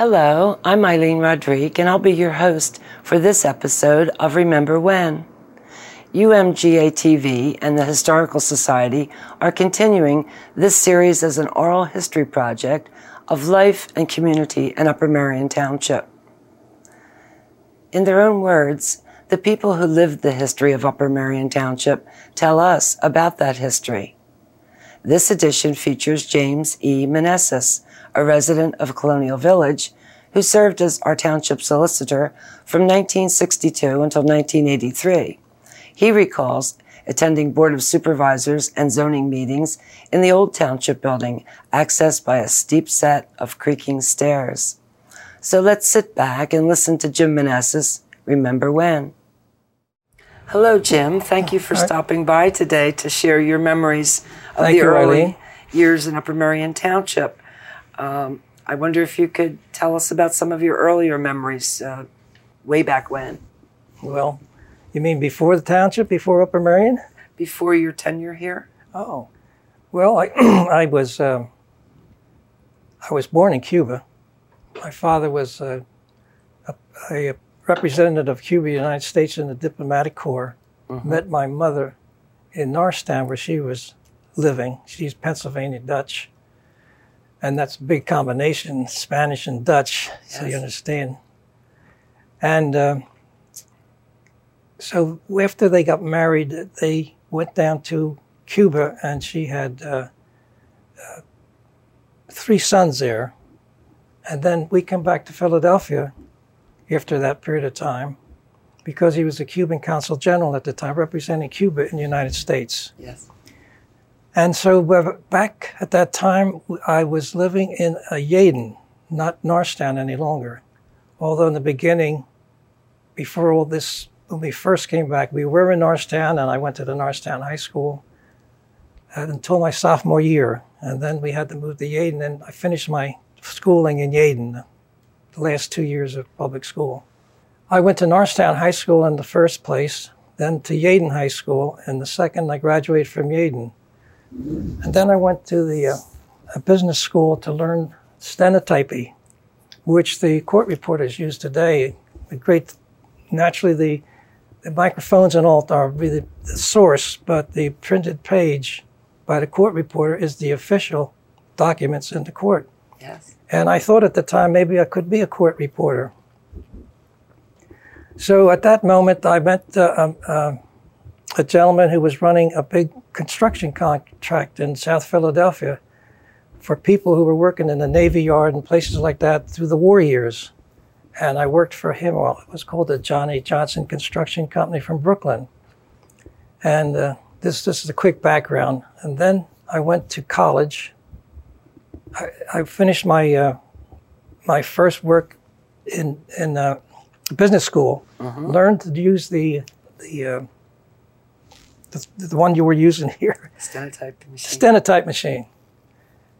Hello, I'm Eileen Rodrigue, and I'll be your host for this episode of Remember When. UMGA TV and the Historical Society are continuing this series as an oral history project of life and community in Upper Merion Township. In their own words, the people who lived the history of Upper Merion Township tell us about that history. This edition features James E. Meneses, a resident of Colonial Village, who served as our township solicitor from 1962 until 1983. He recalls attending Board of Supervisors and zoning meetings in the old township building, accessed by a steep set of creaking stairs. So let's sit back and listen to Jim Meneses, Remember When. Hello, Jim. Thank you for stopping by today to share your memories of Thank the you, early years in Upper Merion Township. Um, I wonder if you could tell us about some of your earlier memories uh, way back when, Well, you mean before the township, before Upper Merion? before your tenure here. Oh, well, I, I was um, I was born in Cuba. My father was uh, a, a representative of Cuba, United States, in the diplomatic corps. Met my mother in Norristown, where she was living. She's Pennsylvania Dutch, and that's a big combination, Spanish and Dutch, so you understand. And um so after they got married, they went down to Cuba, and she had uh, uh, three sons there. And then we came back to Philadelphia after that period of time because he was the Cuban consul general at the time, representing Cuba in the United States. Yes. And so uh, back at that time, I was living in a Yeadon, not Norristown any longer. Although in the beginning, before all this, when we first came back, we were in Norristown, and I went to the Norristown High School uh, until my sophomore year. And then we had to move to Yeadon, and I finished my schooling in Yeadon, the last two years of public school. I went to Norristown High School in the first place, then to Yeadon High School, and the second I graduated from Yeadon. And then I went to the uh, a business school to learn stenotypy, which the court reporters use today. A great, naturally, the, the microphones and all are really the source, but the printed page by the court reporter is the official documents in the court. Yes. And I thought at the time maybe I could be a court reporter. So at that moment, I met uh, um, uh, a gentleman who was running a big construction contract in South Philadelphia for people who were working in the Navy Yard and places like that through the war years. And I worked for him. Well, it was called the Johnny Johnson Construction Company from Brooklyn. And uh, this, this is a quick background. And then I went to college. I, I finished my uh, my first work in in uh, business school. Learned to use the the, uh, the the one you were using here, Stenotype machine. stenotype machine.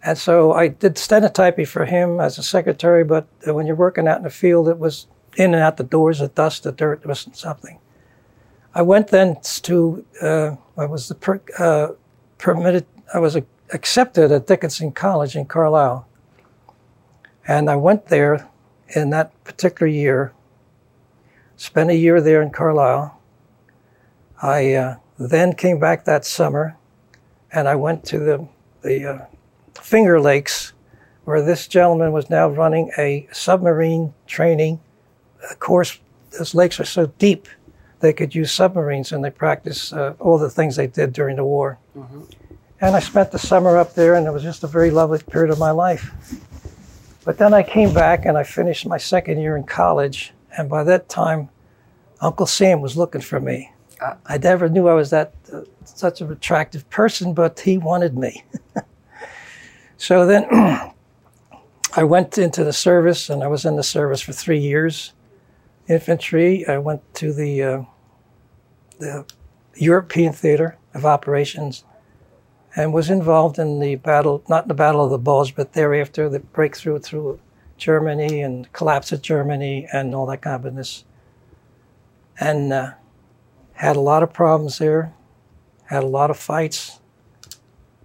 And so I did stenotyping for him as a secretary. But when you're working out in the field, it was in and out the doors, the dust, the dirt, it was something. I went then to uh, I was the per, uh, permitted. I was uh, accepted at Dickinson College in Carlisle, and I went there in that particular year. Spent a year there in Carlisle. I uh, then came back that summer, and I went to the the uh, Finger Lakes, where this gentleman was now running a submarine training course. Those lakes are so deep they could use submarines, and they practiced uh, all the things they did during the war. And I spent the summer up there, and it was just a very lovely period of my life. But then I came back and I finished my second year in college, and by that time, Uncle Sam was looking for me. Ah. I never knew I was that uh, such an attractive person, but he wanted me. so then I went into the service, and I was in the service for three years. Infantry. I went to the uh, the European Theater of Operations and was involved in the battle, not the Battle of the Bulge, but thereafter the breakthrough through Germany and collapse of Germany and all that kind of business. And uh, had a lot of problems there, had a lot of fights,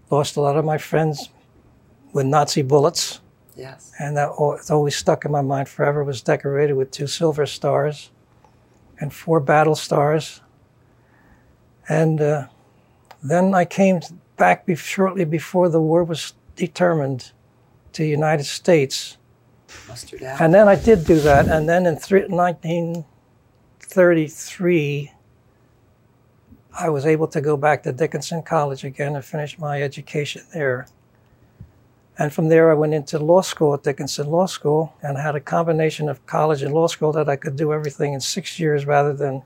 lost a lot of my friends with Nazi bullets. Yes. And that always stuck in my mind forever. Was decorated with two silver stars and four battle stars. And uh, then I came back be- shortly before the war was determined to the United States. And then I did do that. And then in three, 1933, I was able to go back to Dickinson College again and finish my education there. And from there, I went into law school at Dickinson Law School and had a combination of college and law school that I could do everything in six years rather than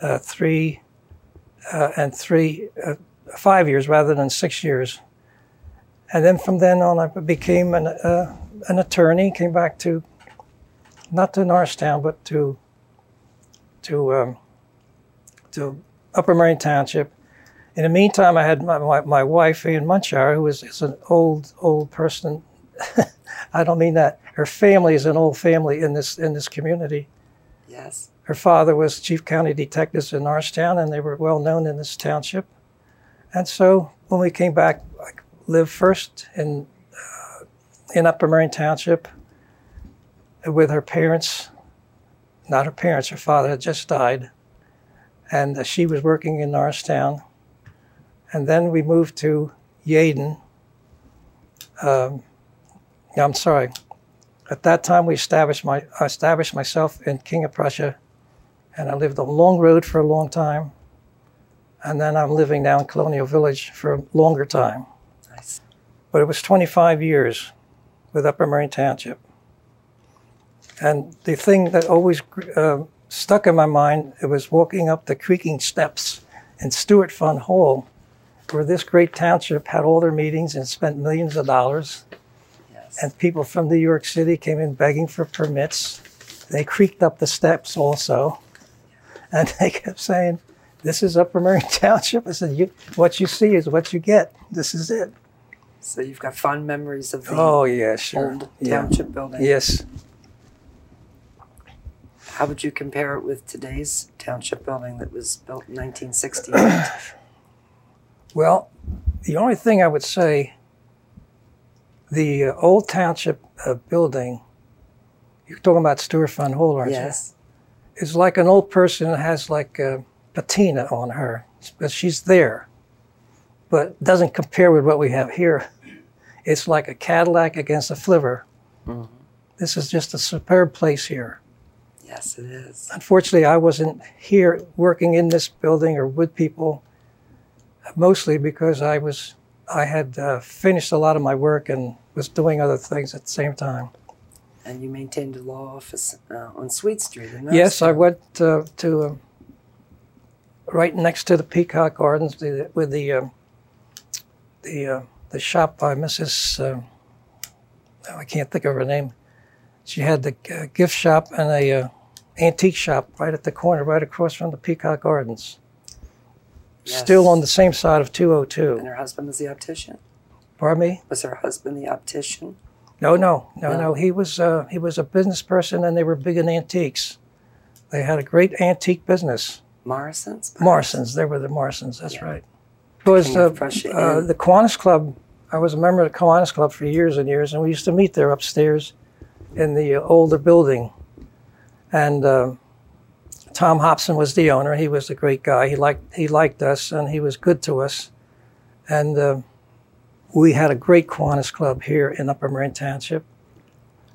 uh, three uh, and three, uh, five years rather than six years. And then from then on, I became an, uh, an attorney, came back to, not to Norristown, but to, to, um, to Upper Merion Township. In the meantime, I had my, my, my wife, Ann Munchauer, who is, is an old, old person. I don't mean that. Her family is an old family in this, in this community. yes. Her father was chief county detectives in Norristown, and they were well known in this township. And so when we came back, I lived first in, uh, in Upper Merion Township with her parents. Not her parents, her father had just died. And she was working in Norristown. And then we moved to Yeadon. Um, I'm sorry. At that time, we established my I established myself in King of Prussia, and I lived on Long Road for a long time. And then I'm living now in Colonial Village for a longer time. Nice. But it was 25 years with Upper Merion Township. And the thing that always uh, stuck in my mind, it was walking up the creaking steps in Stewart Fund Hall, where this great township had all their meetings and spent millions of dollars. Yes. And people from New York City came in begging for permits. They creaked up the steps also. And they kept saying, This is Upper Merion Township. I said, you, What you see is what you get. This is it. so you've got fond memories of the Oh, yeah, sure. old Yeah. township building. Yes. How would you compare it with today's township building that was built in 1968? Well, the only thing I would say, the uh, old township uh, building, you're talking about Stewart Fund Hall, aren't yes. you? Is like an old person that has like a patina on her, but she's there. But doesn't compare with what we have here. It's like a Cadillac against a flivver. Mhm. This is just a superb place here. Yes, it is. Unfortunately, I wasn't here working in this building or with people, mostly because I was I had uh, finished a lot of my work and was doing other things at the same time. And you maintained a law office uh, on Sweet Street. Yes, I went uh, to um, right next to the Peacock Gardens the, with the um the uh, the shop by Mrs. Oh, I can't think of her name. She had the uh, gift shop and a uh, antique shop right at the corner, right across from the Peacock Gardens. Still on the same side of 202. And her husband was the optician. Pardon me? Was her husband the optician? No, no, no, No. no. He was uh, he was a business person, and they were big in antiques. They had a great antique business. Morrison's? perhaps? Morrison's. They were the Morrisons. That's Yeah. right. It was uh, uh, the Kiwanis Club. I was a member of the Kiwanis Club for years and years, and we used to meet there upstairs in the uh, older building. And uh, Tom Hobson was the owner. He was a great guy. He liked he liked us, and he was good to us. And uh, we had a great Kiwanis Club here in Upper Merion Township.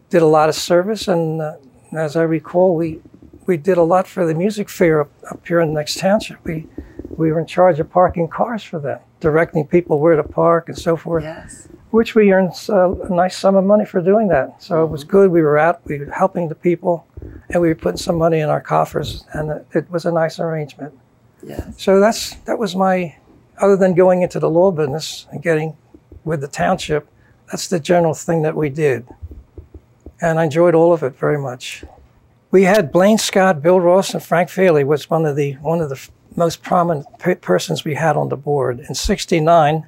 Did a lot of service, and uh, as I recall, we we did a lot for the music fair up, up here in the next township. We we were in charge of parking cars for them, directing people where to park and so forth, Yes. which we earned uh, a nice sum of money for doing that. So it was good. We were out, we were helping the people, and we were putting some money in our coffers, and it, was a nice arrangement. Yes. So that's that was my, other than going into the law business and getting with the township, that's the general thing that we did, and I enjoyed all of it very much. We had Blaine Scott, Bill Ross, and Frank Faley was one of the one of the f- most prominent pe- persons we had on the board. In '69,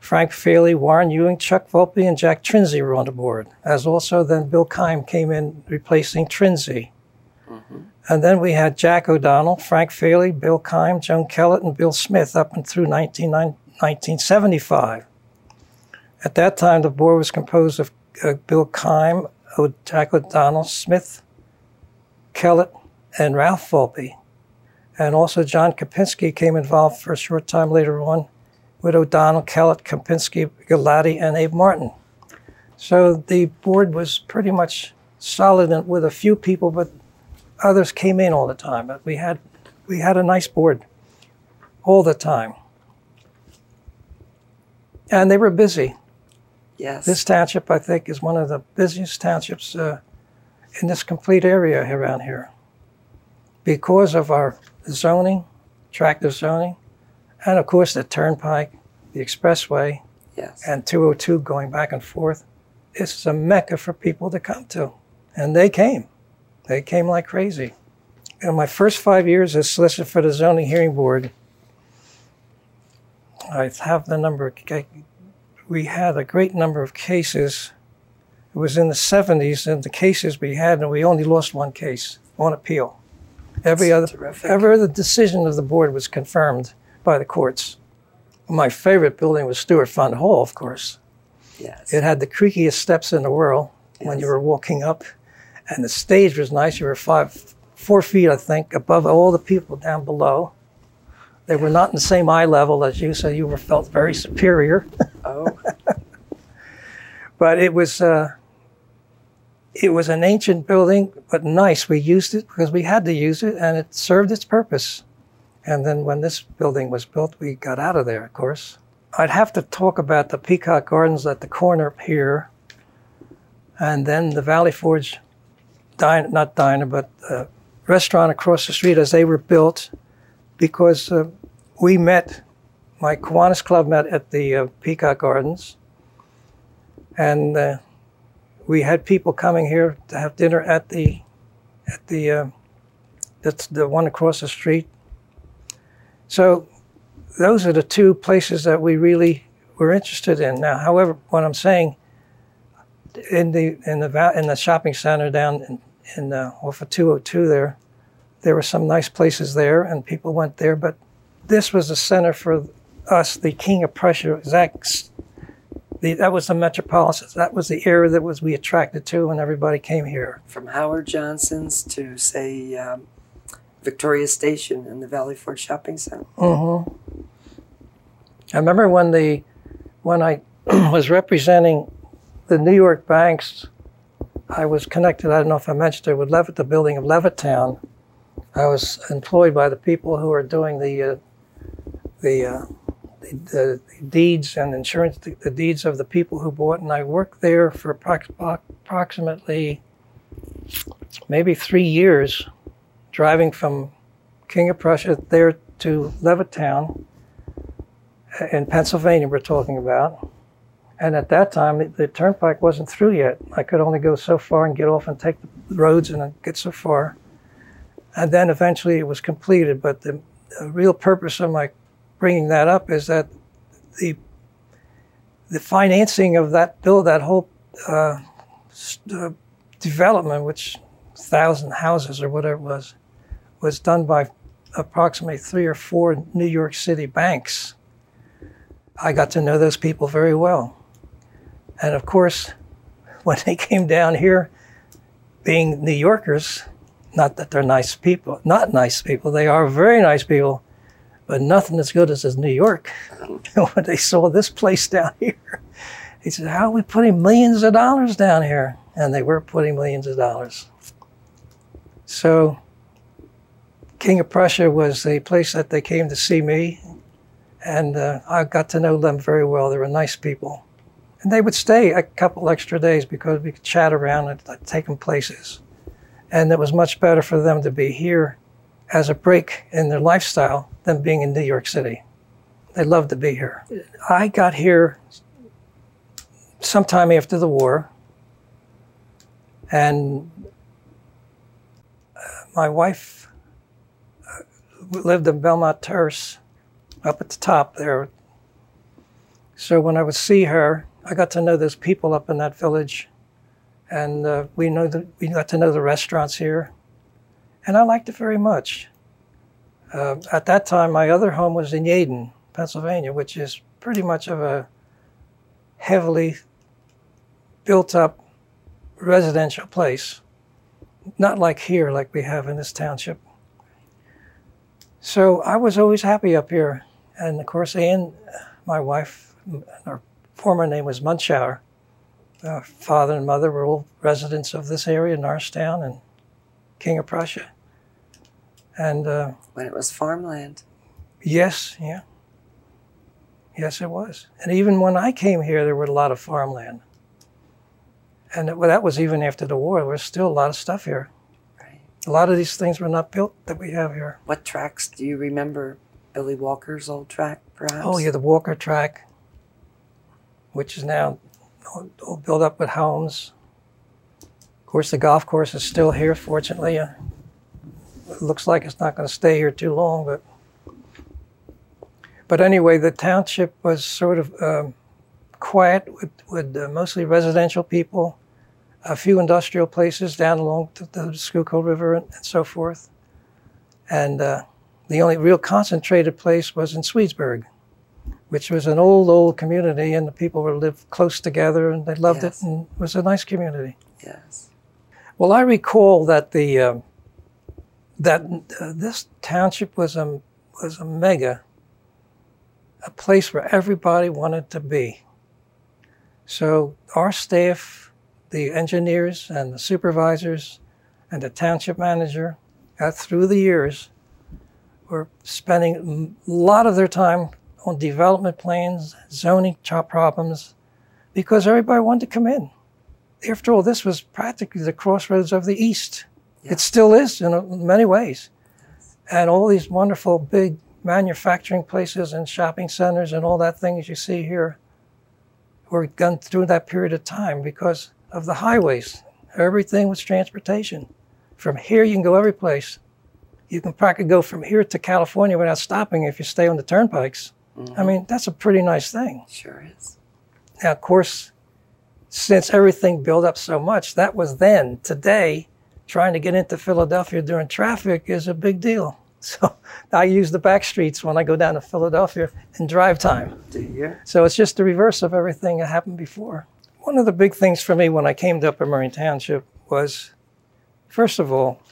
Frank Faley, Warren Ewing, Chuck Volpe, and Jack Trinsey were on the board. As also then Bill Kime came in replacing And then we had Jack O'Donnell, Frank Faley, Bill Kime, Joan Kellett, and Bill Smith up and through 19, 1975. At that time, the board was composed of uh, Bill Keim, Jack O'Donnell, Smith, Kellett, and Ralph Volpe. And also John Kopinski came involved for a short time later on with O'Donnell, Kellett, Kopinski, Galati, and Abe Martin. So the board was pretty much solid with a few people, but others came in all the time. But we had we had a nice board all the time. And they were busy. Yes. This township, I think, is one of the busiest townships uh, in this complete area around here because of our zoning, attractive zoning, and of course the turnpike, the expressway, yes. and 202 going back and forth. This is a mecca for people to come to. And they came. They came like crazy. In my first five years as solicitor for the zoning hearing board, I have the number. We had a great number of cases. It was in the 70s, and the cases we had, and we only lost one case on appeal. Every That's other, terrific. every other decision of the board was confirmed by the courts. My favorite building was Stewart Fund Hall, of course. Yes. It had the creakiest steps in the world when you were walking up, and the stage was nice. You were five, four feet, I think, above all the people down below. They were not in the same eye level as you, so you were felt very superior. oh, But it was uh, it was an ancient building, but nice. We used it because we had to use it, and it served its purpose. And then when this building was built, we got out of there, of course. I'd have to talk about the Peacock Gardens at the corner here, and then the Valley Forge diner, not diner, but restaurant across the street as they were built, because uh, we met, my Kiwanis Club met at the uh, Peacock Gardens, and uh, we had people coming here to have dinner at the, at the, uh, that's the one across the street. So those are the two places that we really were interested in. Now, however, what I'm saying in the in the in the shopping center down in, in uh, off of 202 there, there were some nice places there, and people went there. But this was the center for us, the King of Prussia. The, that was the metropolis. That was the area that was we attracted to, and everybody came here. from Howard Johnson's to say um, Victoria Station and the Valley Forge Shopping Center. hmm I remember when the when I was representing the New York banks, I was connected. I don't know if I mentioned it with Levitt, the building of Levittown. I was employed by the people who are doing the uh, the, uh, the, the deeds and insurance, the, the deeds of the people who bought, and I worked there for approx- approximately maybe three years, driving from King of Prussia there to Levittown in Pennsylvania, we're talking about. And at that time, the, the turnpike wasn't through yet. I could only go so far and get off and take the roads and get so far. And then eventually it was completed. But the, the real purpose of my bringing that up is that the the financing of that bill, that whole uh, uh, development, which thousand houses or whatever it was, was done by approximately three or four New York City banks. I got to know those people very well. And of course, when they came down here, being New Yorkers, not that they're nice people, not nice people, they are very nice people, but nothing as good as is New York. when they saw this place down here, he said, How are we putting millions of dollars down here? And they were putting millions of dollars. So, King of Prussia was the place that they came to see me, and uh, I got to know them very well. They were nice people. And they would stay a couple extra days because we could chat around and I'd take them places. And it was much better for them to be here as a break in their lifestyle than being in New York City. They loved to be here. I got here sometime after the war, and uh, my wife uh, lived in Belmont Terrace, up at the top there. So when I would see her, I got to know those people up in that village, and uh, we know the, we got to know the restaurants here, and I liked it very much. Uh, at that time, my other home was in Yeadon, Pennsylvania, which is pretty much of a heavily built up residential place, not like here, like we have in this township. So I was always happy up here. And of course, Ann, my wife, our former name was Munchauer. Our father and mother were all residents of this area, Norristown and King of Prussia. And uh, when it was farmland. Yes, yeah. Yes, it was. And even when I came here, there were a lot of farmland. And it, well, that was even after the war. There was still a lot of stuff here. Right. A lot of these things were not built that we have here. What tracks do you remember? Billy Walker's old track, perhaps? Oh, yeah, the Walker track, which is now all built up with homes. Of course, the golf course is still here, fortunately. Uh, it looks like it's not going to stay here too long, but but anyway, the township was sort of um, quiet with, with uh, mostly residential people, a few industrial places down along the, the Schuylkill River and, and, so forth. And uh, the only real concentrated place was in Swedesburg, which was an old, old community, and the people were lived close together, and they loved yes. it, and it was a nice community. Yes. Well, I recall that the uh, that uh, this township was a was a mega a place where everybody wanted to be. So our staff, the engineers and the supervisors and the township manager, uh, through the years, were spending a lot of their time on development plans, zoning problems, because everybody wanted to come in. After all, this was practically the crossroads of the East. Yeah. It still is in many ways. And all these wonderful big manufacturing places and shopping centers and all that things you see here were done through that period of time because of the highways. Everything was transportation. From here, you can go every place. You can practically go from here to California without stopping if you stay on the turnpikes. Mm-hmm. I mean, that's a pretty nice thing. Sure is. Now, of course, since everything built up so much, that was then. Today, trying to get into Philadelphia during traffic is a big deal. So I use the back streets when I go down to Philadelphia in drive time. Do you? So it's just the reverse of everything that happened before. One of the big things for me when I came to Upper Merion Township was, first of all,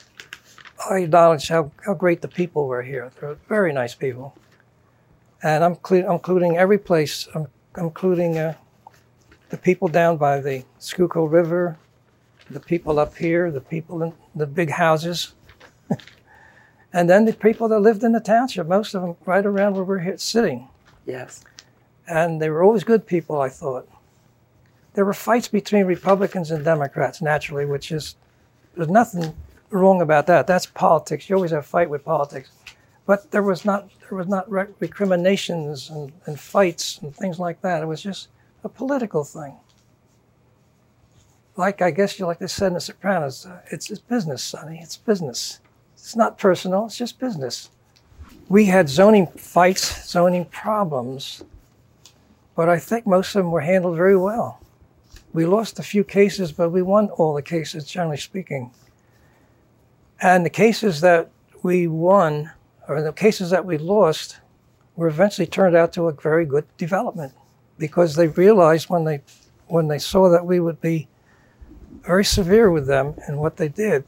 I acknowledge how, how great the people were here. They're very nice people. And I'm, cl- I'm including every place. I'm, I'm including uh, the people down by the Schuylkill River, the people up here, the people in the big houses. And then the people that lived in the township, most of them right around where we're here sitting. Yes. And they were always good people, I thought. There were fights between Republicans and Democrats, naturally, which is, there's nothing wrong about that. That's politics. You always have a fight with politics. But there was not, there was not recriminations and, and fights and things like that. It was just a political thing. Like I guess you like they said in The Sopranos, uh, it's, it's business, Sonny. It's business. It's not personal, it's just business. We had zoning fights, zoning problems, but I think most of them were handled very well. We lost a few cases, but we won all the cases, generally speaking. And the cases that we won, or the cases that we lost, were eventually turned out to a very good development because they realized when they when they saw that we would be very severe with them and what they did,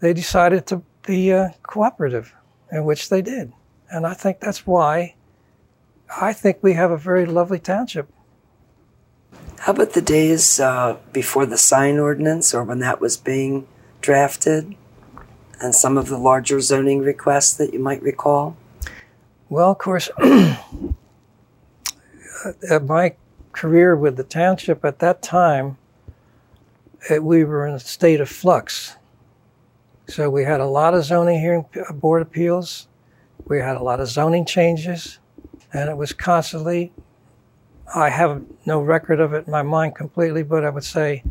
they decided to be uh, cooperative, in which they did. And I think that's why I think we have a very lovely township. How about the days uh, before the sign ordinance or when that was being drafted and some of the larger zoning requests that you might recall? Well, of course, uh, uh, my career with the township at that time, it, we were in a state of flux. So we had a lot of zoning hearing uh, board appeals. We had a lot of zoning changes, and it was constantly. I have no record of it in my mind completely, but I would say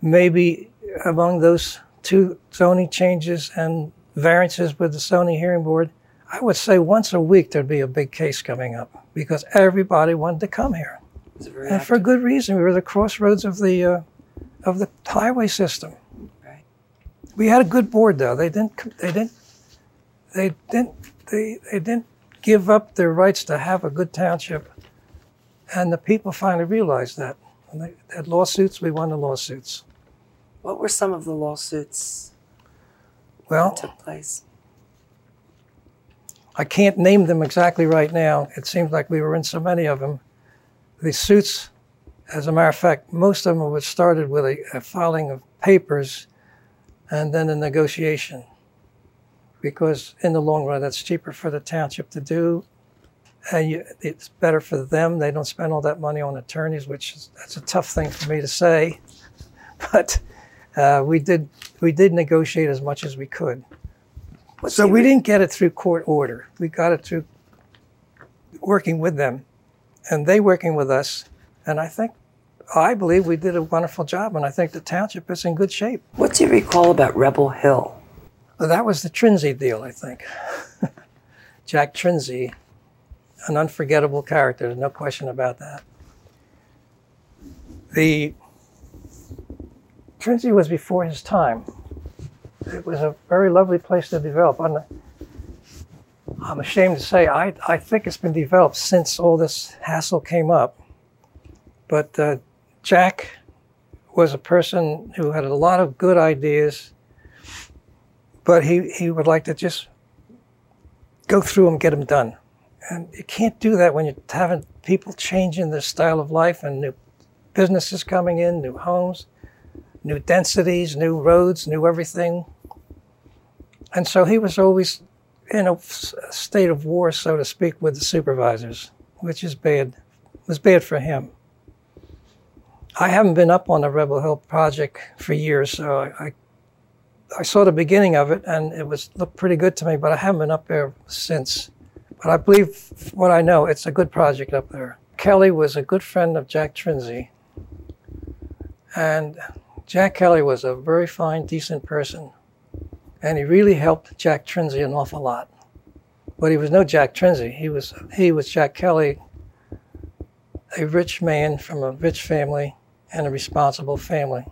maybe among those two zoning changes and variances with the zoning hearing board, I would say once a week there'd be a big case coming up because everybody wanted to come here, and active. for good reason. We were the crossroads of the uh, of the highway system. We had a good board though. They didn't. They didn't. They didn't. They, they didn't give up their rights to have a good township, and the people finally realized that. When they had lawsuits, we won the lawsuits. What were some of the lawsuits Well, that took place? I can't name them exactly right now. It seems like we were in so many of them. The suits, as a matter of fact, most of them were started with a, a filing of papers and then a negotiation. Because in the long run, that's cheaper for the township to do. And you, it's better for them. They don't spend all that money on attorneys, which is that's a tough thing for me to say. But uh, we did we did negotiate as much as we could. What's So we re- didn't get it through court order. We got it through working with them and they working with us. And I think, I believe we did a wonderful job. And I think the township is in good shape. What do you recall about Rebel Hill? That was the Trinsey deal, I think. Jack Trinsey, an unforgettable character, there's no question about that. The Trinsey was before his time. It was a very lovely place to develop. I'm, I'm ashamed to say I, I think it's been developed since all this hassle came up. But uh, Jack was a person who had a lot of good ideas but he, he would like to just go through them, get them done. And you can't do that when you're having people changing their style of life and new businesses coming in, new homes, new densities, new roads, new everything. And so he was always in a state of war, so to speak, with the supervisors, which is bad, was bad for him. I haven't been up on the Rebel Hill project for years, so I, I I saw the beginning of it and it was looked pretty good to me, but I haven't been up there since. But I believe what I know, it's a good project up there. Kelly was a good friend of Jack Trinsey. And Jack Kelly was a very fine, decent person. And he really helped Jack Trinsey an awful lot. But he was no Jack Trinsey. He was he was Jack Kelly, a rich man from a rich family and a responsible family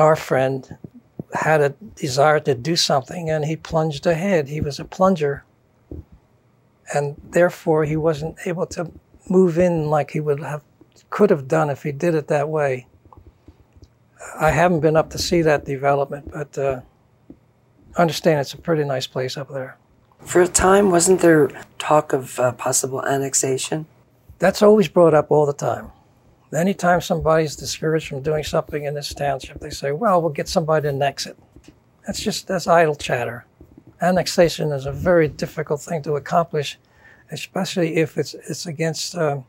our friend had a desire to do something and he plunged ahead. He was a plunger. And therefore he wasn't able to move in like he would have could have done if he did it that way. I haven't been up to see that development, but uh, understand it's a pretty nice place up there. For a time, wasn't there talk of uh, possible annexation? That's always brought up all the time. Anytime somebody's discouraged from doing something in this township, they say, well, we'll get somebody to annex it. That's just, that's idle chatter. Annexation is a very difficult thing to accomplish, especially if it's, it's against um,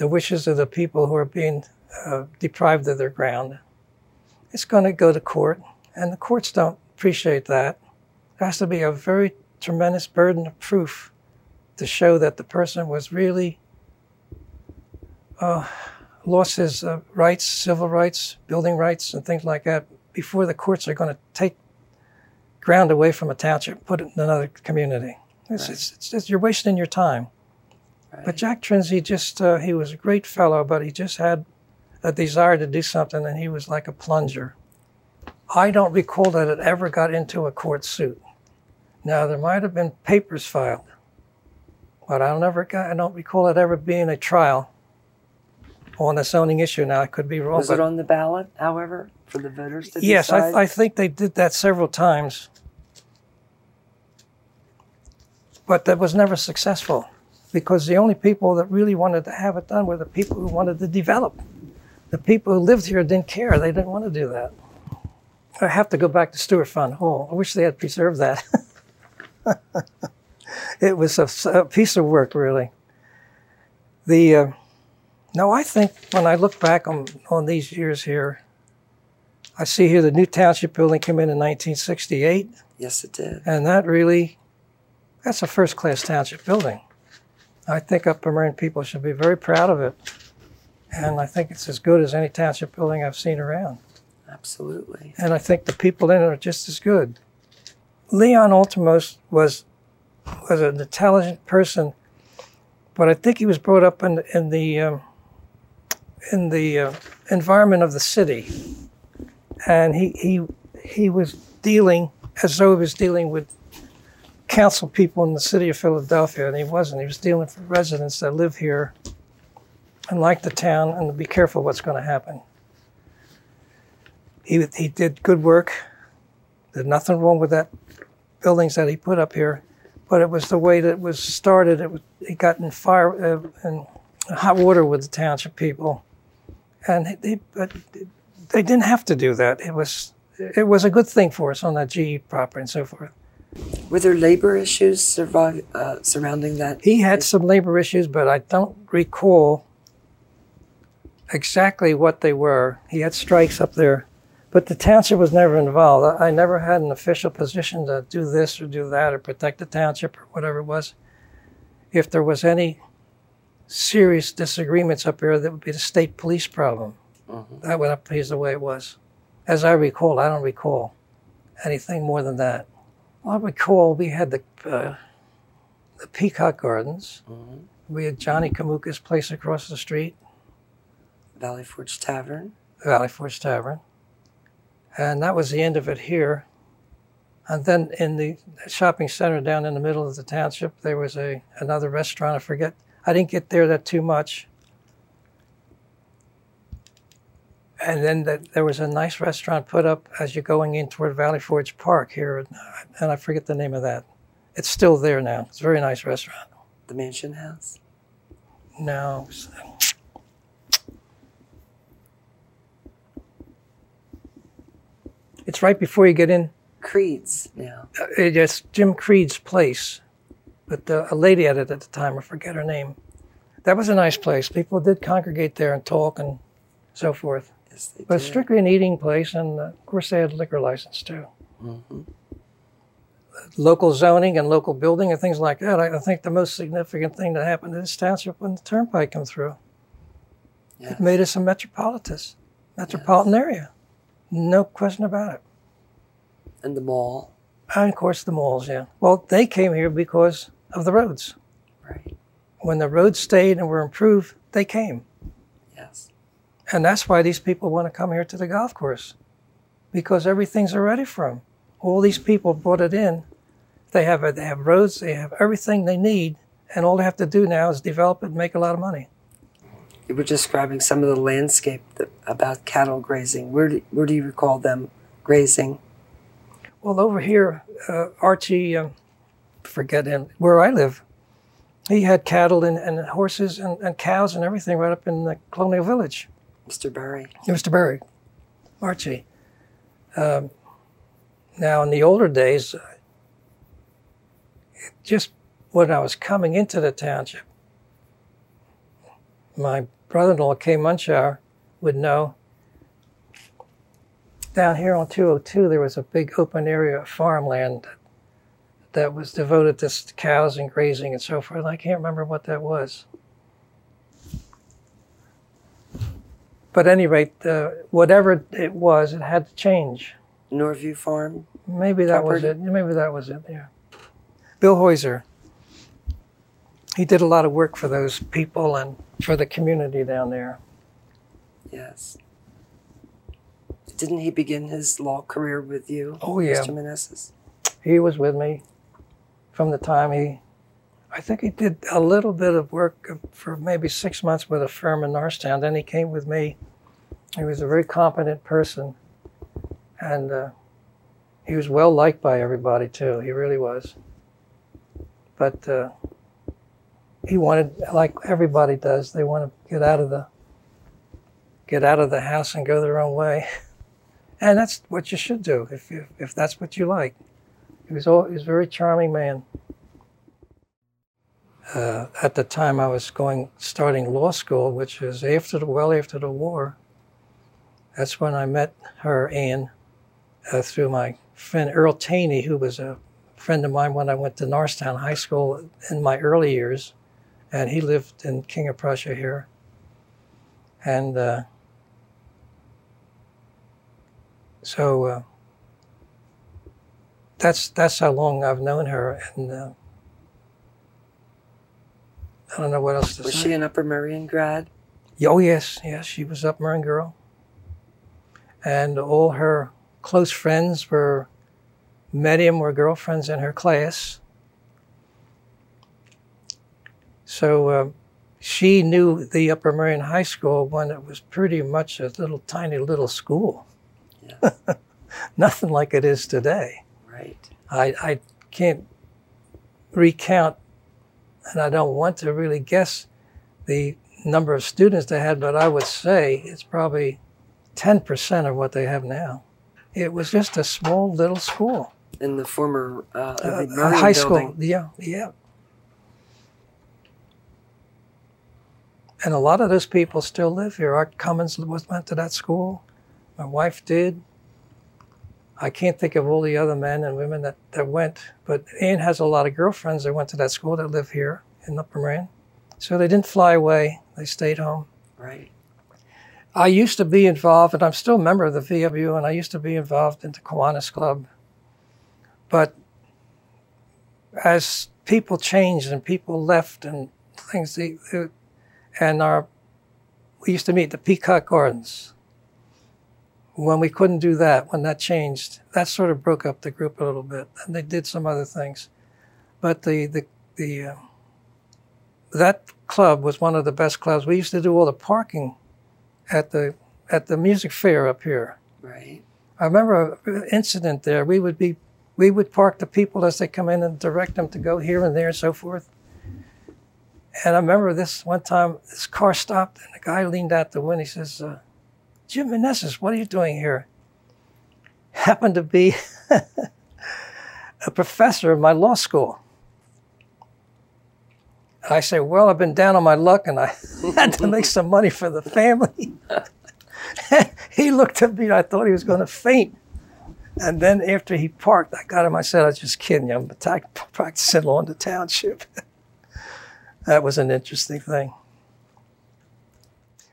the wishes of the people who are being uh, deprived of their ground. It's going to go to court, and the courts don't appreciate that. There has to be a very tremendous burden of proof to show that the person was really uh, lost his uh, rights, civil rights, building rights, and things like that before the courts are going to take ground away from a township, put it in another community. It's, Right. it's, it's, it's- you're wasting your time. Right. But Jack Trinsey just, uh, he was a great fellow, but he just had a desire to do something, and he was like a plunger. I don't recall that it ever got into a court suit. Now, there might have been papers filed, but I don't, ever got, I don't recall it ever being a trial on a zoning issue. Now, I could be wrong. Was but it on the ballot, however, for the voters to yes, decide? I, I think they did that several times. But that was never successful because the only people that really wanted to have it done were the people who wanted to develop. The people who lived here didn't care. They didn't want to do that. I have to go back to Stewart Fund Hall. I wish they had preserved that. it was a, a piece of work, really. The uh, no, I think when I look back on, on these years here, I see here the new township building came in in 1968, yes, it did. and that really, that's a first class township building. I think Upper Merion people should be very proud of it. And I think it's as good as any township building I've seen around. Absolutely. And I think the people in it are just as good. Leon Altemose was was an intelligent person, but I think he was brought up in in the um, in the uh, environment of the city, and he he he was dealing as though he was dealing with council people in the city of Philadelphia, and he wasn't. He was dealing with residents that live here, and like the town and be careful what's going to happen. He, he did good work. There's nothing wrong with that buildings that he put up here, but it was the way that it was started. It, was, it got in fire uh, and hot water with the township people, and they, but they didn't have to do that. It was it was a good thing for us on that GE property and so forth. Were there labor issues survive, uh, surrounding that? He had some labor issues, but I don't recall exactly what they were. He had strikes up there, but the township was never involved. I never had an official position to do this or do that or protect the township or whatever it was. If there was any serious disagreements up here, that would be the state police problem. Mm-hmm. That would the way it was. As I recall, I don't recall anything more than that. Well, I recall we had the uh, the Peacock Gardens. Mm-hmm. We had Johnny Kamuka's place across the street. Valley Forge Tavern. Valley Forge Tavern. And that was the end of it here. And then in the shopping center down in the middle of the township, there was a another restaurant. I forget. I didn't get there that too much. And then the, there was a nice restaurant put up as you're going in toward Valley Forge Park here, and I forget the name of that. It's still there now. It's a very nice restaurant. The Mansion House? No. It's right before you get in. Creed's now. Uh, it's Jim Creed's place, but a lady at it at the time, I forget her name. That was a nice place. People did congregate there and talk and so forth. Yes, but did. strictly an eating place, and uh, of course they had liquor license too. Mm-hmm. Local zoning and local building and things like that. I, I, think the most significant thing that happened to this township when the turnpike came through. Yes. It made us a metropolitan, metropolitan yes. area. No question about it. And the mall. And of course the malls, yeah. Well, they came here because of the roads. Right. When the roads stayed and were improved, they came. And that's why these people want to come here to the golf course because everything's already for them. All these people brought it in. They have they have roads, they have everything they need, and all they have to do now is develop it and make a lot of money. You were describing some of the landscape about cattle grazing. Where do, where do you recall them grazing? Well, over here, uh, Archie, um, forget him, where I live, he had cattle and, and horses and, and cows and everything right up in the colonial village. Mr. Berry. Mr. Berry, Archie. Um, now, in the older days, uh, just when I was coming into the township, my brother-in-law, Kay Munchauer, would know. Down here on 202, there was a big open area of farmland that was devoted to cows and grazing and so forth. I can't remember what that was. But at any rate, uh, whatever it was, it had to change. Norview Farm. Maybe that property? was it. Maybe that was it. Yeah. Bill Heuser. He did a lot of work for those people and for the community down there. Yes. Didn't he begin his law career with you? Oh yeah, Mr. Meneses? He was with me from the time he I think he did a little bit of work for maybe six months with a firm in Norristown. Then he came with me. He was a very competent person, and uh, he was well liked by everybody too. He really was. But uh, he wanted, like everybody does, they want to get out of the get out of the house and go their own way, and that's what you should do if you, if that's what you like. He was all, he was a very charming man uh, at the time I was going starting law school, which was after the well after the war. That's when I met her, Anne, uh, through my friend Earl Taney, who was a friend of mine when I went to Norristown High School in my early years, and he lived in King of Prussia here. And uh, so uh, that's that's how long I've known her, and uh, I don't know what else to was say. Was she an Upper Merion grad? Oh, yes, yes, she was Upper Merion girl. And all her close friends were, many of them were girlfriends in her class. So uh, she knew the Upper Merion High School when it was pretty much a little tiny little school. Yes. Nothing like it is today. right. I, I can't recount, and I don't want to really guess the number of students they had, but I would say it's probably 10% of what they have now. It was just a small little school, In the former uh, the a high building. school. Yeah, yeah. And a lot of those people still live here. Art Cummins was, went to that school. My wife did. I can't think of all the other men and women that, that went, but Ann has a lot of girlfriends that went to that school that live here in Upper Merion. So they didn't fly away, they stayed home. Right. I used to be involved, and I'm still a member of the VW, and I used to be involved in the Kiwanis Club. But as people changed and people left and things, they, they- and our, we used to meet at the Peacock Gardens. When we couldn't do that, when that changed, that sort of broke up the group a little bit, and they did some other things. But the the the uh, that club was one of the best clubs. We used to do all the parking at the at the music fair up here. Right. I remember an incident there. We would be we would park the people as they come in and direct them to go here and there and so forth. And I remember this one time, this car stopped and the guy leaned out the window. He says, uh, "Jim Meneses, what are you doing here?" Happened to be a professor in my law school. I say, "Well, I've been down on my luck and I had to make some money for the family." he looked at me and I thought he was going to faint. And then after he parked, I got him. I said, I was just kidding you. I'm practicing law in the township. that was an interesting thing.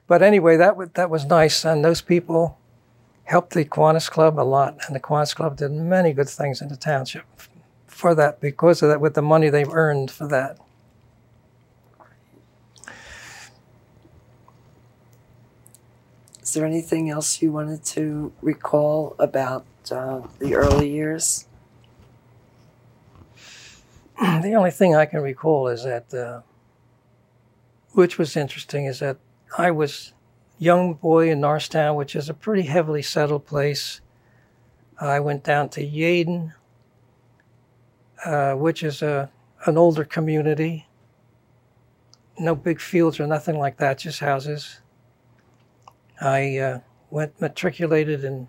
But anyway, that, was that was nice. And those people helped the Kiwanis Club a lot. And the Kiwanis Club did many good things in the township for that, because of that, with the money they've earned for that. Is there anything else you wanted to recall about uh, the early years? the only thing I can recall is that, uh, which was interesting, is that I was young boy in Norristown, which is a pretty heavily settled place. I went down to Yeadon, uh, which is a an older community. No big fields or nothing like that, just houses. I uh, went matriculated in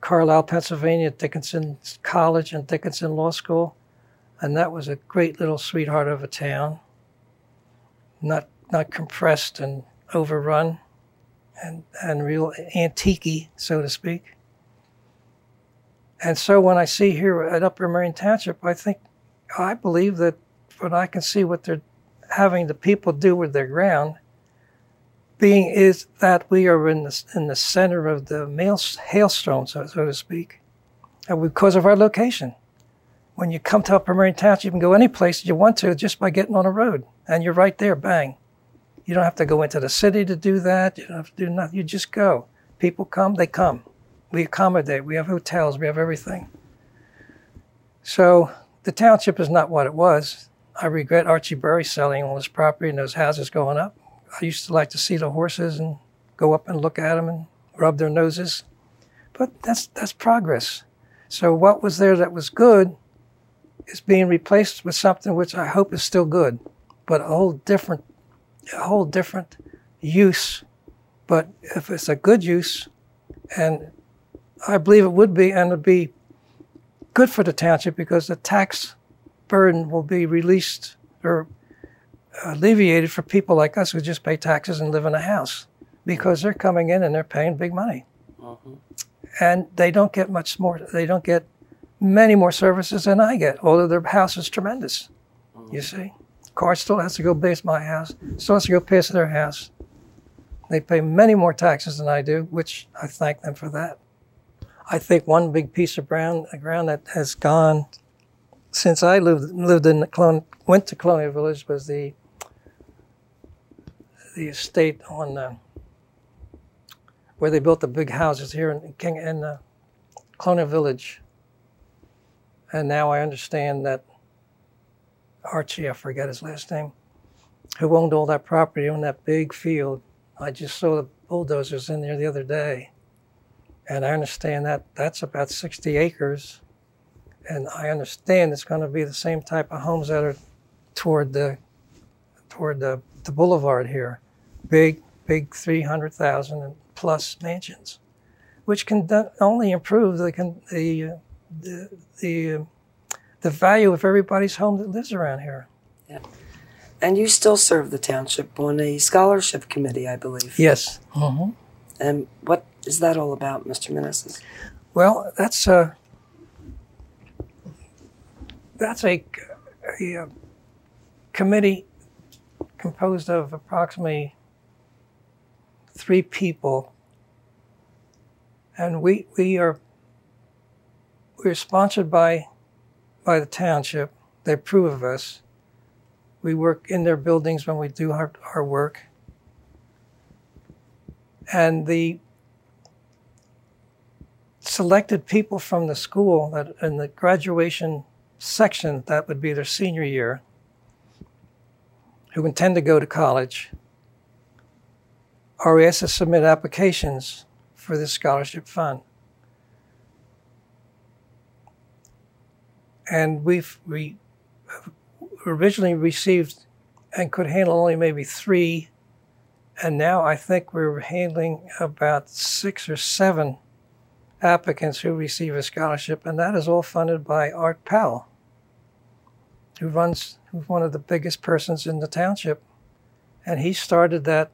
Carlisle, Pennsylvania, Dickinson College and Dickinson Law School and that was a great little sweetheart of a town. Not not compressed and overrun, and and real antique so to speak. And so when I see here at Upper Merion Township, I think I believe that when I can see what they're having the people do with their ground, being is that we are in the in the center of the mail, hailstone, so, so to speak, and because of our location when you come to Upper Merion Township, you can go any place you want to just by getting on a road, and you're right there. Bang! You don't have to go into the city to do that. You don't have to do nothing. You just go. People come, they come. We accommodate. We have hotels. We have everything. So the township is not what it was. I regret Archie Berry selling all his property and those houses going up. I used to like to see the horses and go up and look at them and rub their noses. But that's that's progress. So what was there that was good is being replaced with something which I hope is still good, but a whole different, a whole different use. But if it's a good use, and I believe it would be, and it'd be good for the township because the tax burden will be released or alleviated for people like us who just pay taxes and live in a house because they're coming in and they're paying big money. Uh-huh. And they don't get much more, they don't get many more services than I get, although their house is tremendous. You uh-huh. see? Car still has to go past my house, still has to go past their house. They pay many more taxes than I do, which I thank them for that. I think one big piece of ground, ground that has gone since I lived lived in the Colon, went to Colonial Village was the the estate on uh, where they built the big houses here in King in uh, Colonial Village. And now I understand that Archie, I forget his last name, who owned all that property on that big field. I just saw the bulldozers in there the other day. And I understand that that's about 60 acres. And I understand it's going to be the same type of homes that are toward the toward the, the boulevard here. Big, big 300,000 plus mansions, which can only improve the, the, uh, the, the, uh, the value of everybody's home that lives around here. Yeah. And you still serve the township on a scholarship committee, I believe. Yes. Mm-hmm. And what is that all about, Mr. Meneses? Well, that's a that's a, a, a committee composed of approximately three people, and we we are we're sponsored by by the township. They approve of us. We work in their buildings when we do our, our work. And the selected people from the school that in the graduation section, that would be their senior year, who intend to go to college are asked to submit applications for this scholarship fund. And we've we originally received and could handle only maybe three, and now I think we're handling about six or seven applicants who receive a scholarship, and that is all funded by Art Powell, who runs, who's one of the biggest persons in the township. And he started that,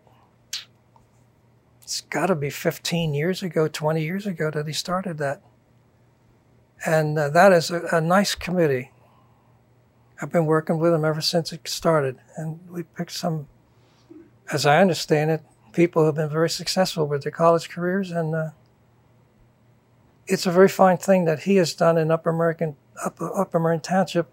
it's got to be 15 years ago, 20 years ago that he started that. And uh, that is a, a nice committee. I've been working with them ever since it started. And we picked some, as I understand it, people who have been very successful with their college careers and uh, it's a very fine thing that he has done in Upper Merion Upper, Upper Merion Township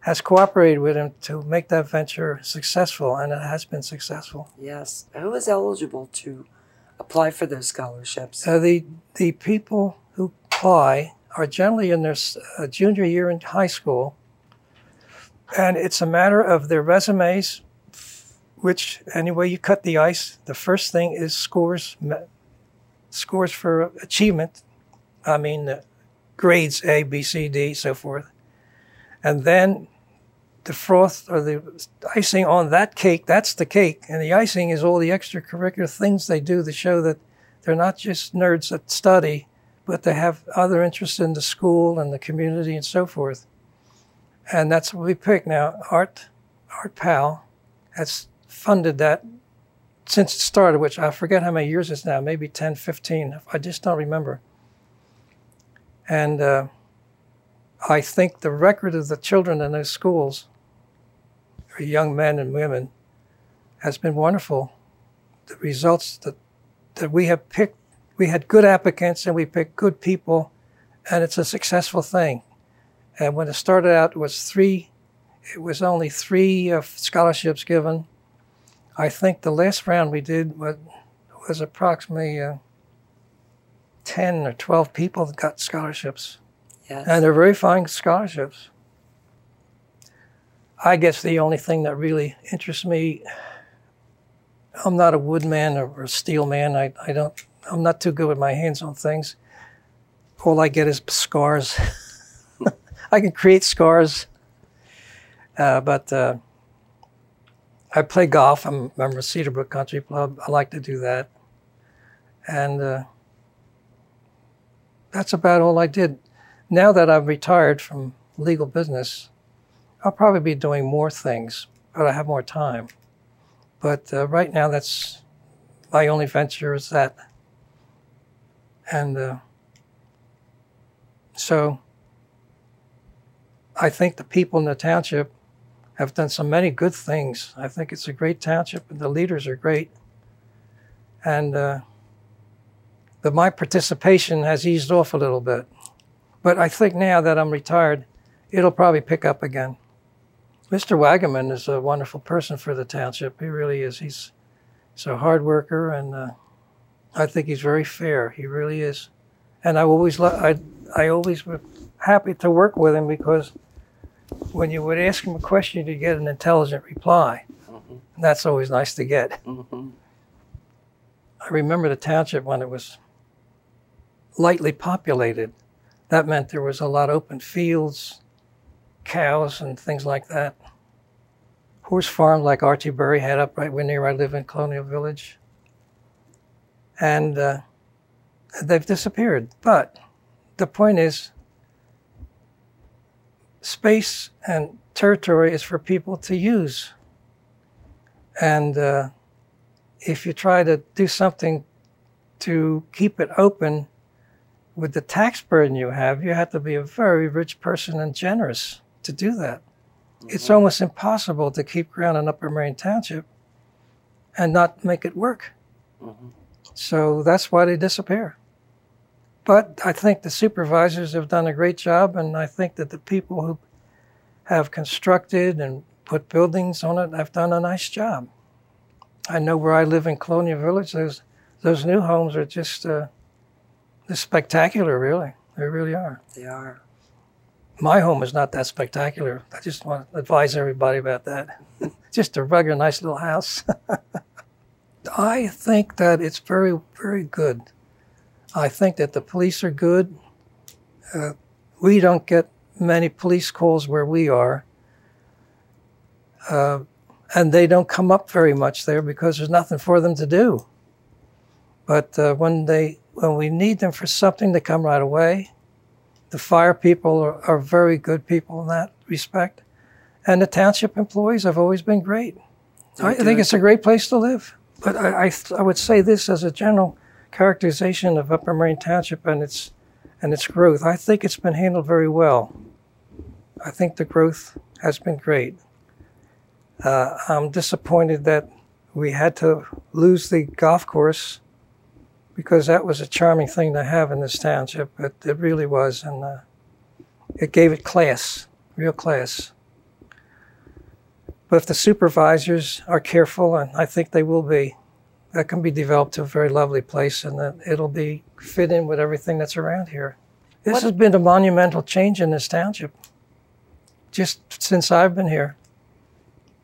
has cooperated with him to make that venture successful, and it has been successful. Yes. Who is eligible to apply for those scholarships? Uh, the the people who apply are generally in their uh, junior year in high school, and it's a matter of their resumes. Which, anyway, you cut the ice. The first thing is scores, scores for achievement I mean, uh, grades A, B, C, D, so forth. And then the froth or the icing on that cake, that's the cake. And the icing is all the extracurricular things they do to show that they're not just nerds that study, but they have other interests in the school and the community and so forth. And that's what we pick now. Art, Art Powell has funded that since it started, which I forget how many years it's now, maybe 10, 15. I just don't remember. And uh, I think the record of the children in those schools, young men and women, has been wonderful. The results that, that we have picked, we had good applicants and we picked good people, and it's a successful thing. And when it started out, it was three, it was only three uh, scholarships given. I think the last round we did was, was approximately uh, 10 or 12 people that got scholarships. Yes. And they're very fine scholarships. I guess the only thing that really interests me, I'm not a wood woodman or a steel man. I, I don't, I'm not too good with my hands on things. All I get is scars. I can create scars. Uh, but uh, I play golf. I'm a member of Cedarbrook Country Club. I like to do that. And uh, that's about all I did. Now that I'm retired from legal business, I'll probably be doing more things, but I have more time. But uh, right now, that's my only venture is that. And uh, so I think the people in the township have done so many good things. I think it's a great township, and the leaders are great. And uh, but my participation has eased off a little bit. But I think now that I'm retired, it'll probably pick up again. Mr. Wagenmann is a wonderful person for the township. He really is. He's, he's a hard worker, and uh, I think he's very fair. He really is. And I always, lo- I, I always was happy to work with him because when you would ask him a question, you'd get an intelligent reply. And that's always nice to get. Mm-hmm. I remember the township when it was lightly populated. That meant there was a lot of open fields, cows, and things like that. Horse farm like Archie Berry had up right near where I live in Colonial Village. And uh, they've disappeared. But the point is, space and territory is for people to use. And uh, if you try to do something to keep it open with the tax burden you have, you have to be a very rich person and generous to do that. Mm-hmm. It's almost impossible to keep ground in Upper Merion Township and not make it work. Mm-hmm. So that's why they disappear. But I think the supervisors have done a great job, and I think that the people who have constructed and put buildings on it have done a nice job. I know where I live in Colonial Village, those, those new homes are just uh, spectacular, really. They really are. They are. My home is not that spectacular. I just want to advise everybody about that. just a regular nice little house. I think that it's very, very good I think that the police are good. Uh, we don't get many police calls where we are. Uh, and they don't come up very much there because there's nothing for them to do. But uh, when they when we need them for something, they come right away. The fire people are, are, very good people in that respect, and the township employees have always been great. I, I think it's a great place to live. But I, I, I would say this as a general characterization of Upper Merion Township and its and its growth. I think it's been handled very well. I think the growth has been great. Uh, I'm disappointed that we had to lose the golf course because that was a charming thing to have in this township. It, it really was, and uh, it gave it class, real class. But if the supervisors are careful, and I think they will be, that can be developed to a very lovely place and that it'll be fit in with everything that's around here. This what? has been a monumental change in this township just since I've been here,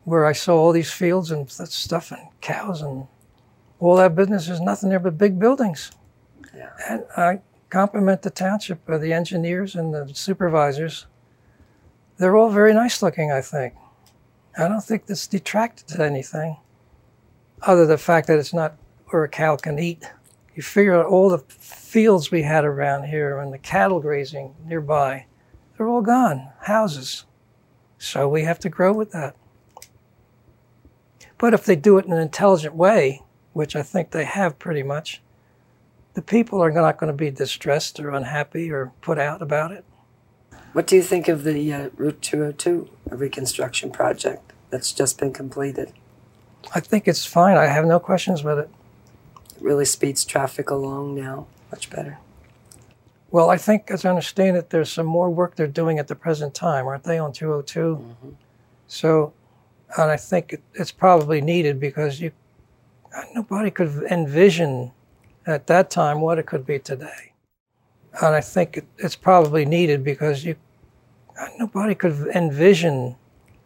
where I saw all these fields and stuff and cows and all that business. There's nothing there but big buildings. Yeah. And I compliment the township, uh, the engineers and the supervisors. They're all very nice looking, I think. I don't think this detracted to anything other than the fact that it's not where a cow can eat. You figure out all the fields we had around here and the cattle grazing nearby, they're all gone, houses. So we have to grow with that. But if they do it in an intelligent way, which I think they have pretty much, the people are not going to be distressed or unhappy or put out about it. What do you think of the uh, Route 202 reconstruction project that's just been completed? I think it's fine. I have no questions with it. It really speeds traffic along now much better. Well, I think, as I understand it, there's some more work they're doing at the present time, aren't they, on 202? Mm-hmm. So, and I think it, it's probably needed because you nobody could envision at that time what it could be today. And I think it, it's probably needed because you nobody could envision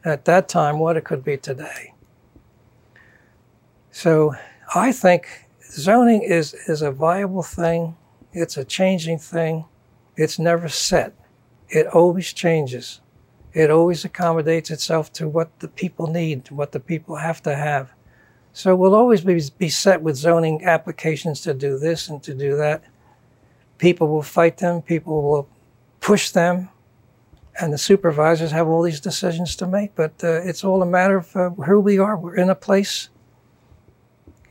at that time what it could be today. So I think zoning is, is a viable thing. It's a changing thing. It's never set. It always changes. It always accommodates itself to what the people need, what the people have to have. So we'll always be, be set with zoning applications to do this and to do that. People will fight them. People will push them. And the supervisors have all these decisions to make. But uh, it's all a matter of uh, who we are. We're in a place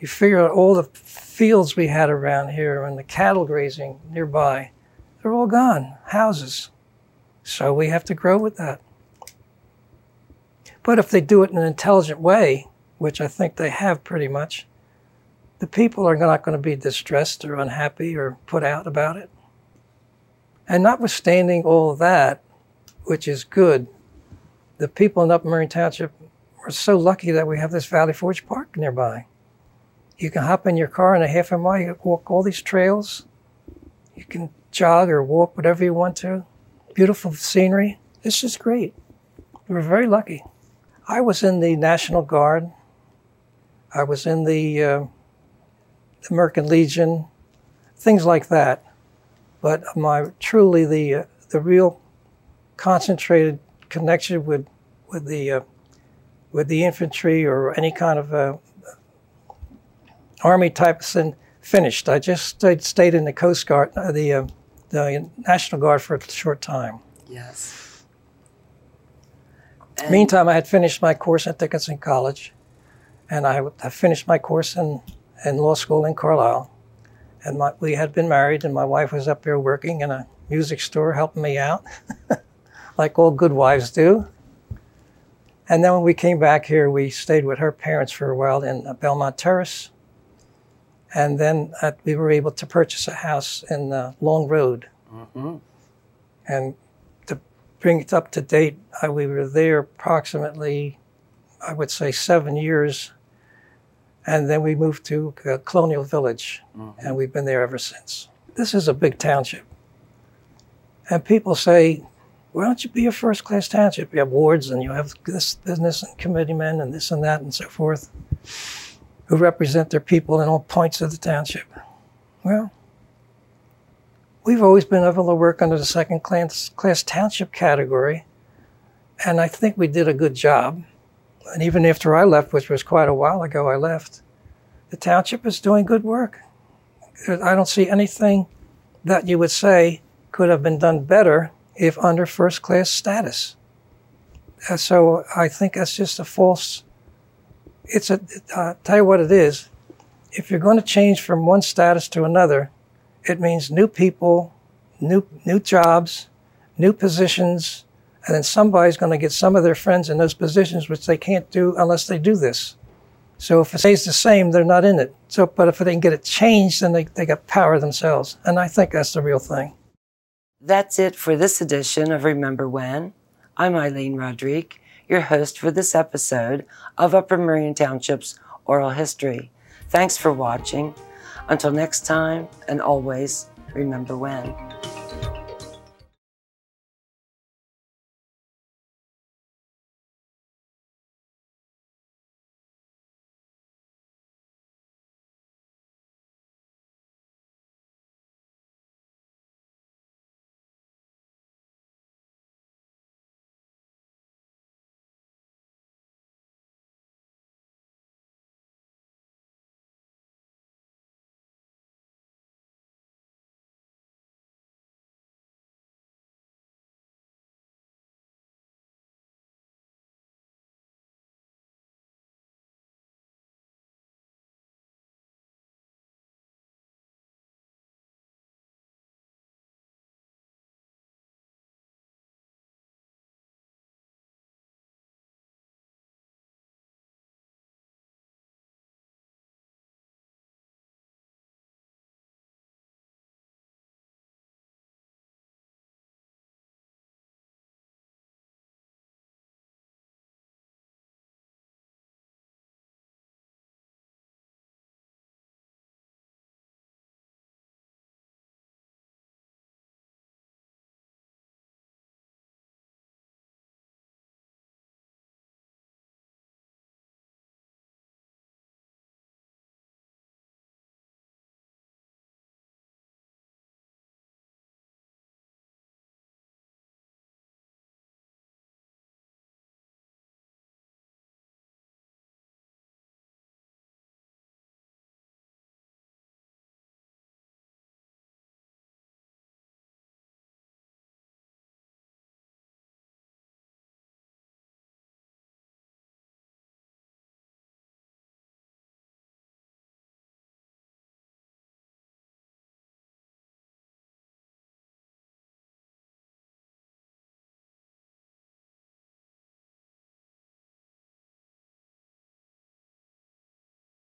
you figure out all the fields we had around here and the cattle grazing nearby, they're all gone, houses. So we have to grow with that. But if they do it in an intelligent way, which I think they have pretty much, the people are not going to be distressed or unhappy or put out about it. And notwithstanding all that, which is good, the people in Upper Merion Township are so lucky that we have this Valley Forge Park nearby. You can hop in your car in a half a mile, you walk all these trails. You can jog or walk, whatever you want to. Beautiful scenery. This is great. We were very lucky. I was in the National Guard. I was in the, uh, American Legion, things like that. But my truly the uh, the real concentrated connection with with the uh, with the infantry or any kind of uh, army type thing finished. I just stayed, stayed in the Coast Guard, uh, the uh, the National Guard for a short time. Yes. And Meantime, I had finished my course at Dickinson College, and I had finished my course in, in law school in Carlisle. And my, we had been married, and my wife was up here working in a music store, helping me out, like all good wives do. And then when we came back here, we stayed with her parents for a while in uh, Belmont Terrace. And then uh, we were able to purchase a house in uh, Long Road. Mm-hmm. And to bring it up to date, I, we were there approximately, I would say, seven years. And then we moved to uh, Colonial Village, Mm-hmm. and we've been there ever since. This is a big township. And people say, why don't you be a first class township? You have wards and you have this business and committeemen and this and that and so forth who represent their people in all points of the township. Well, we've always been able to work under the second class, class township category, and I think we did a good job. And even after I left, which was quite a while ago, I left, the township is doing good work. I don't see anything that you would say could have been done better if under first class status. Uh, so I think that's just a false it's a uh, tell you what it is. If you're going to change from one status to another, it means new people, new new jobs, new positions, and then somebody's going to get some of their friends in those positions, which they can't do unless they do this. So if it stays the same, they're not in it. So, but if they can get it changed, then they, they got power themselves. And I think that's the real thing. That's it for this edition of Remember When. I'm Eileen Rodrigue your host for this episode of Upper Merion Township's Oral History. Thanks for watching. Until next time, and always remember when.